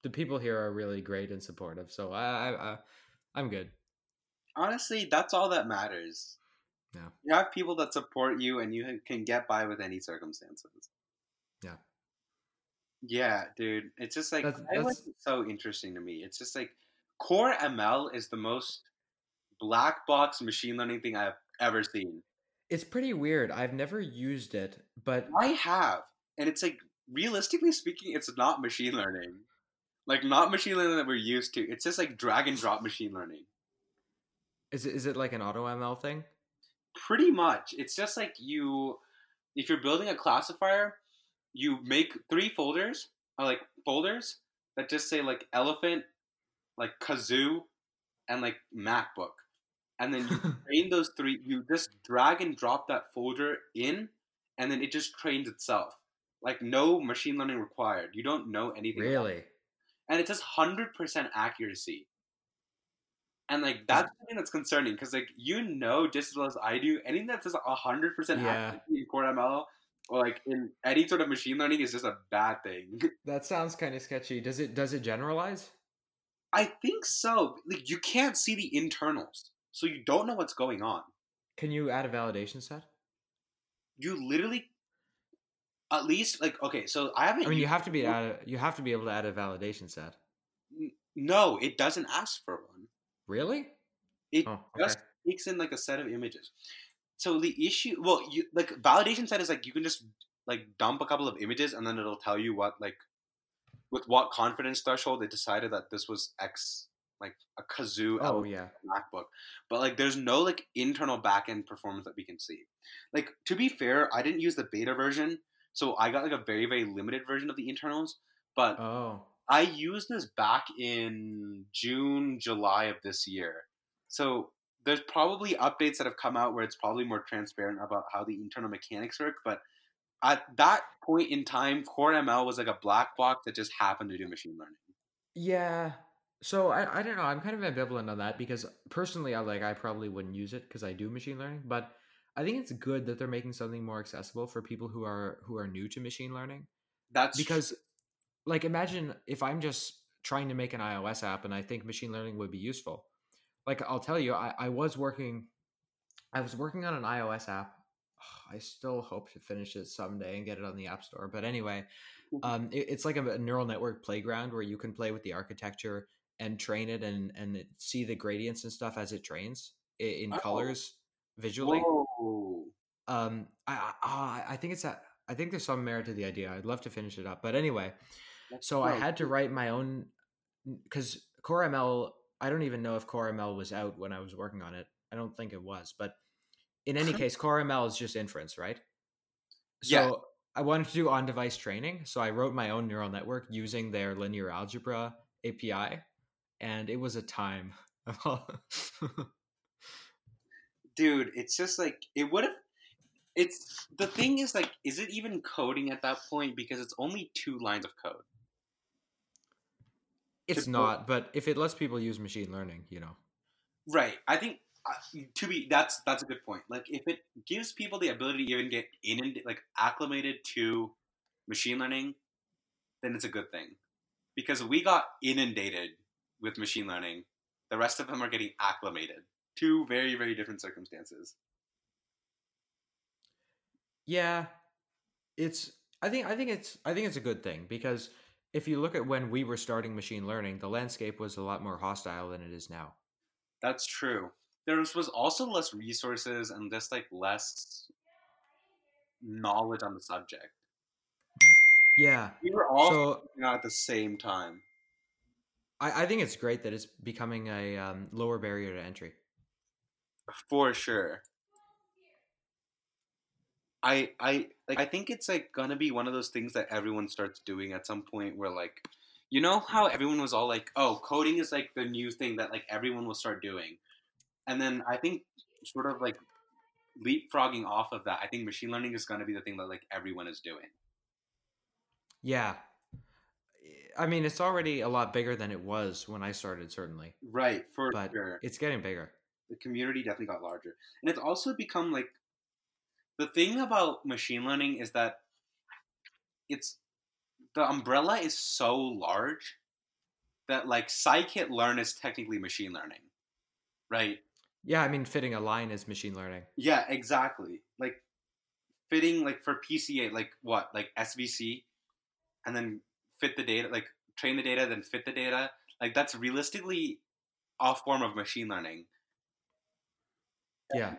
The people here are really great and supportive, so I, I, I I'm good. honestly, that's all that matters. Yeah. You have people that support you and you can get by with any circumstances. Yeah. Yeah, dude. It's just like That's- that's- is so interesting to me. It's just like Core ML is the most black box machine learning thing I've ever seen. It's pretty weird. I've never used it, but I have. And it's like realistically speaking, it's not machine learning. Like not machine learning that we're used to. It's just like drag and drop machine learning. is it is it like an auto ML thing? pretty much it's just like you if you're building a classifier you make three folders or like folders that just say like elephant like kazoo and like macbook and then you train those three you just drag and drop that folder in and then it just trains itself like no machine learning required you don't know anything really? and it does 100% accuracy and like that's something that's concerning because like you know just as well as i do anything that says 100% Yeah. accuracy in core ml or like in any sort of machine learning is just a bad thing That sounds kind of sketchy. Does it does it generalize? i think so like you can't see the internals so you don't know what's going on Can you add a validation set? you literally at least like okay so i haven't I mean, you have to be add you have to be able to add a validation set. no it doesn't ask for one Really? It Oh, okay. just takes in like a set of images. So the issue, well, you like validation set is like you can just like dump a couple of images and then it'll tell you what like with what confidence threshold they decided that this was X like a kazoo Oh yeah. MacBook. But like there's no like internal backend performance that we can see. Like to be fair, I didn't use the beta version, so I got like a very very limited version of the internals. But Oh. I used this back in June, July of this year. So there's probably updates that have come out where it's probably more transparent about how the internal mechanics work. But at that point in time, Core ML was like a black box that just happened to do machine learning. Yeah. So I, I don't know. I'm kind of ambivalent on that because personally, I like I probably wouldn't use it because I do machine learning. But I think it's good that they're making something more accessible for people who are who are new to machine learning. That's Because, like, imagine if I'm just trying to make an iOS app and I think machine learning would be useful. Like, I'll tell you, I, I was working, I was working on an iOS app I still hope to finish it someday and get it on the App Store. But anyway, um, it, it's like a neural network playground where you can play with the architecture and train it and and see the gradients and stuff as it trains in Oh. colors visually. Whoa. Um, I I, I think it's a, I think there's some merit to the idea. I'd love to finish it up, but anyway, That's so I had to write my own because Core ML. I don't even know if Core ML was out when I was working on it. I don't think it was, but in any case, Core ML is just inference, right? So Yeah. I wanted to do on-device training, so I wrote my own neural network using their linear algebra API, and it was a time. dude it's just like it would have it's the thing is like is it even coding at that point because it's only two lines of code it's To- not, but if it lets people use machine learning, you know. right i think uh, to be that's that's a good point like if it gives people the ability to even get in and like acclimated to machine learning then it's a good thing because we got inundated with machine learning the rest of them are getting acclimated two very very different circumstances Yeah, it's. I think. I think it's. I think it's a good thing because if you look at when we were starting machine learning, the landscape was a lot more hostile than it is now. That's true. There was, also less resources and just like less knowledge on the subject. Yeah. We were all So at the same time. I, I think it's great that it's becoming a um, lower barrier to entry. For sure. I I like I think it's like gonna be one of those things that everyone starts doing at some point where like you know how everyone was all like, oh, coding is like the new thing that like everyone will start doing. And then I think sort of like leapfrogging off of that, I think machine learning is gonna be the thing that like everyone is doing. Yeah. I mean, it's already a lot bigger than it was when I started, certainly, Right, for but sure. it's getting bigger. the community definitely got larger. And it's also become like the thing about machine learning is that it's the umbrella is so large that like scikit learn is technically machine learning. Right? Yeah, I mean, fitting a line is machine learning. Yeah, exactly. Like fitting like for PCA like what? Like SVC and then fit the data like train the data then fit the data. Like that's realistically a form of machine learning. Yeah.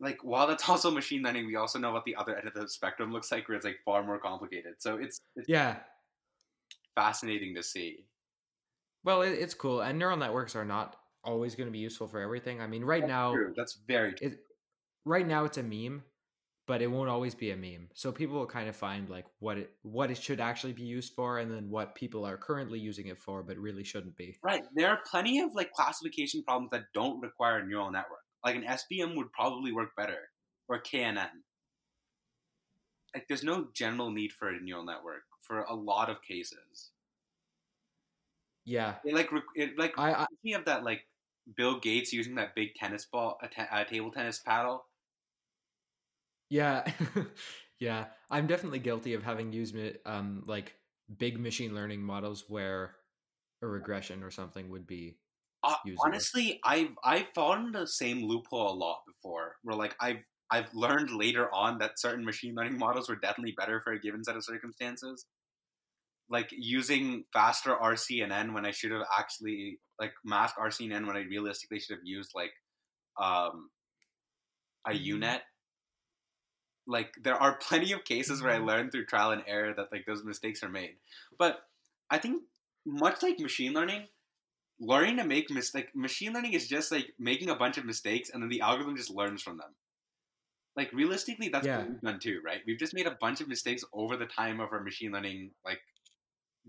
like while that's also machine learning, we also know what the other end of the spectrum looks like, where it's like far more complicated. So it's it's Yeah. fascinating to see. Well, it, it's cool. And neural networks are not always going to be useful for everything. I mean, right That's now, true. that's very true. it right now it's a meme but it won't always be a meme so people will kind of find like what it what it should actually be used for and then what people are currently using it for but really shouldn't be right. There are plenty of like classification problems that don't require a neural network. Like an SVM would probably work better, or KNN. Like there's no general need for a neural network for a lot of cases. yeah It like it like i, I of that like Bill Gates using that big tennis ball, a table tennis paddle. Yeah yeah i'm definitely guilty of having used um like big machine learning models where a regression or something would be Uh, honestly, I've I've fallen the same loophole a lot before. Where like I've I've learned later on that certain machine learning models were definitely better for a given set of circumstances. Like using faster RCNN when I should have actually like mask RCNN when I realistically should have used like um a Mhm. UNet. Like there are plenty of cases where I Mhm. learned through trial and error that like those mistakes are made. But I think much like machine learning, learning to make mistake machine learning is just like making a bunch of mistakes and then the algorithm just learns from them. Like realistically, that's Yeah. what we've done too, right? We've just made a bunch of mistakes over the time of our machine learning like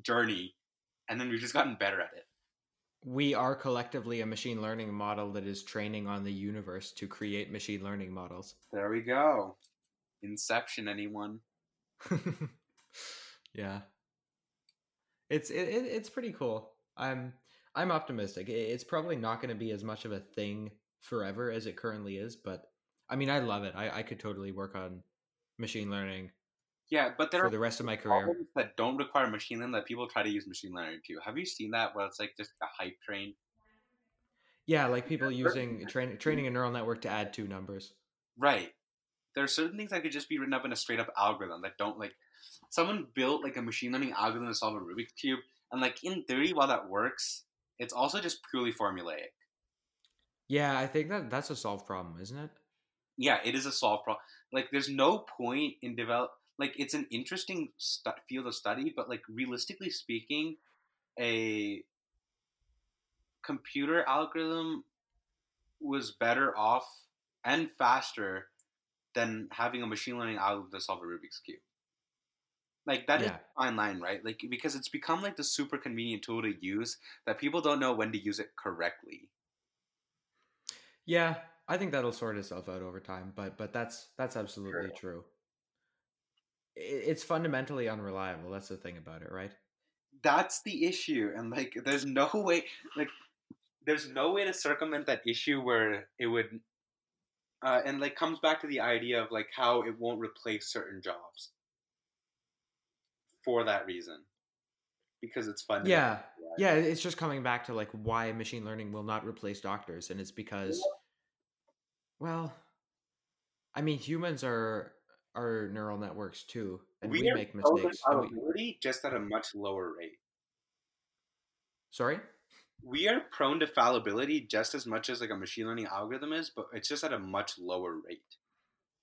journey, and then we've just gotten better at it. we are collectively a machine learning model that is training on the universe to create machine learning models There we go. Inception, anyone? yeah it's it, it, it's pretty cool i'm i'm optimistic it's probably not going to be as much of a thing forever as it currently is but i mean i love it i, I could totally work on machine learning Yeah, but there for are the rest of my career that don't require machine learning that people try to use machine learning to. Have you seen that? Where it's like just a hype train, yeah like people using train, training a neural network to add two numbers right? There are certain things that could just be written up in a straight up algorithm that don't like someone built like a machine learning algorithm to solve a Rubik's cube, and like in theory, while that works, it's also just purely formulaic. Yeah, I think that that's a solved problem, isn't it? Yeah, it is a solved problem. Like, there's no point in develop. Like, it's an interesting stu- field of study, but like realistically speaking, a computer algorithm was better off and faster than having a machine learning algorithm to solve a Rubik's cube. Like that is Yeah. a fine line, right? Like because it's become like the super convenient tool to use that people don't know when to use it correctly. Yeah, I think that'll sort itself out over time, but but that's that's absolutely Sure. true. It's fundamentally unreliable. That's the thing about it, right? That's the issue, and like there's no way, like there's no way to circumvent that issue where it would, uh, and like comes back to the idea of like how it won't replace certain jobs for that reason, because it's fun. Yeah. Yeah, it's just coming back to like why machine learning will not replace doctors and it's because well, I mean humans are are neural networks too and we, we, make mistakes. we- just at a much lower rate. sorry? We are prone to fallibility just as much as like a machine learning algorithm is, but it's just at a much lower rate.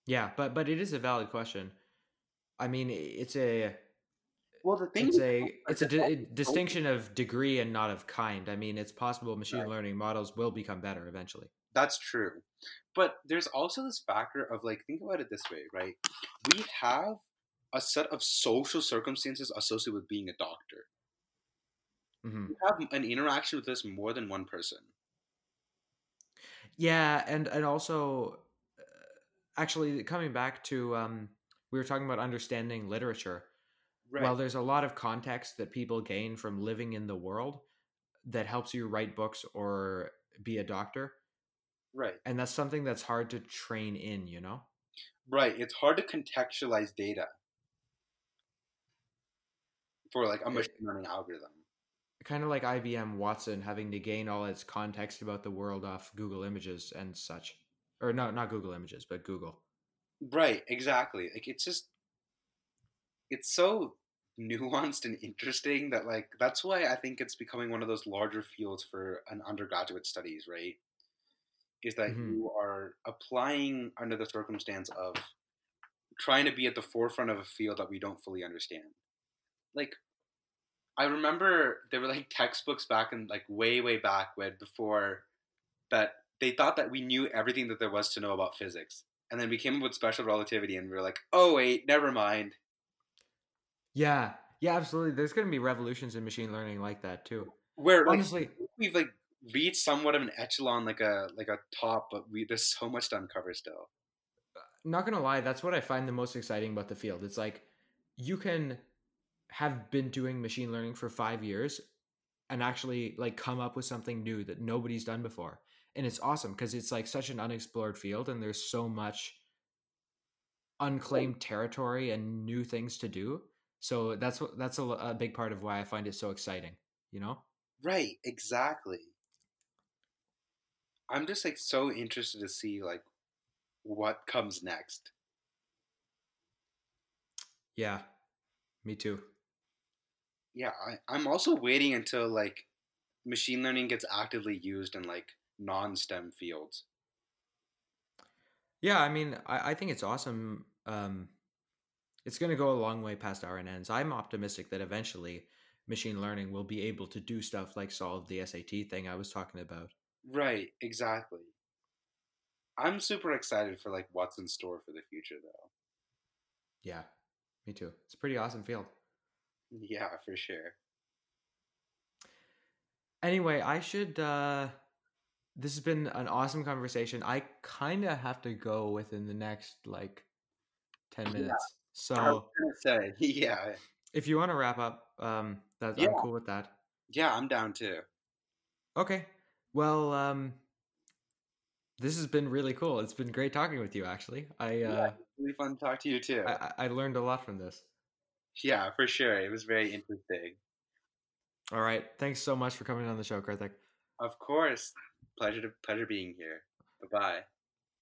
Yeah, but but it is a valid question. I mean, it's a Well, the thing it's is- a it's a, di- distinction of degree and not of kind. I mean, it's possible machine Right. learning models will become better eventually. That's true. But there's also this factor of like, think about it this way, right? We have a set of social circumstances associated with being a doctor. Hmm We have an interaction with this more than one person. Yeah, and and also, uh, actually, coming back to um, we were talking about understanding literature. Right. Well, there's a lot of context that people gain from living in the world that helps you write books or be a doctor, right. and that's something that's hard to train in. You know. Right. It's hard to contextualize data for like a machine learning algorithm. Kind of like IBM Watson having to gain all its context about the world off Google Images and such. Or no, not Google Images, but Google. Right, exactly. Like it's just it's so nuanced and interesting that like that's why I think it's becoming one of those larger fields for an undergraduate studies, right? Is that Mhm. you are applying under the circumstance of trying to be at the forefront of a field that we don't fully understand. Like I remember there were like textbooks back in like way way back when before that they thought that we knew everything that there was to know about physics. And then we came up with special relativity and we were like, "Oh wait, never mind." Yeah, yeah, absolutely. There's going to be revolutions in machine learning like that too. Where like Honestly, we've like reached somewhat of an echelon like a like a top, but we there's so much to uncover still. Uh, not gonna lie, that's what I find the most exciting about the field. It's like you can have been doing machine learning for five years and actually like come up with something new that nobody's done before. And it's awesome because it's like such an unexplored field and there's so much unclaimed territory and new things to do. So that's what that's a, a big part of why I find it so exciting, you know? Right, exactly. I'm just like so interested to see like what comes next. Yeah. Me too. Yeah, I, I'm also waiting until like machine learning gets actively used in like non-STEM fields. Yeah, I mean, I, I think it's awesome. Um, it's going to go a long way past RNNs. I'm optimistic that eventually machine learning will be able to do stuff like solve the SAT thing I was talking about. Right, exactly. I'm super excited for like what's in store for the future though. Yeah, me too. It's a pretty awesome field. Yeah, for sure. Anyway, I should. Uh, this has been an awesome conversation. I kind of have to go within the next like 10 Yeah. minutes. I So say, yeah, if you want to wrap up, um, that, Yeah. I'm cool with that. yeah, I'm down too. Okay. Well, um, this has been really cool. It's been great talking with you. Actually, I Yeah. uh, Really fun to talk to you too. I I learned a lot from this. Yeah, for sure. It was very interesting. All right. Thanks so much for coming on the show, Karthik. Of course, pleasure to pleasure being here. Bye bye.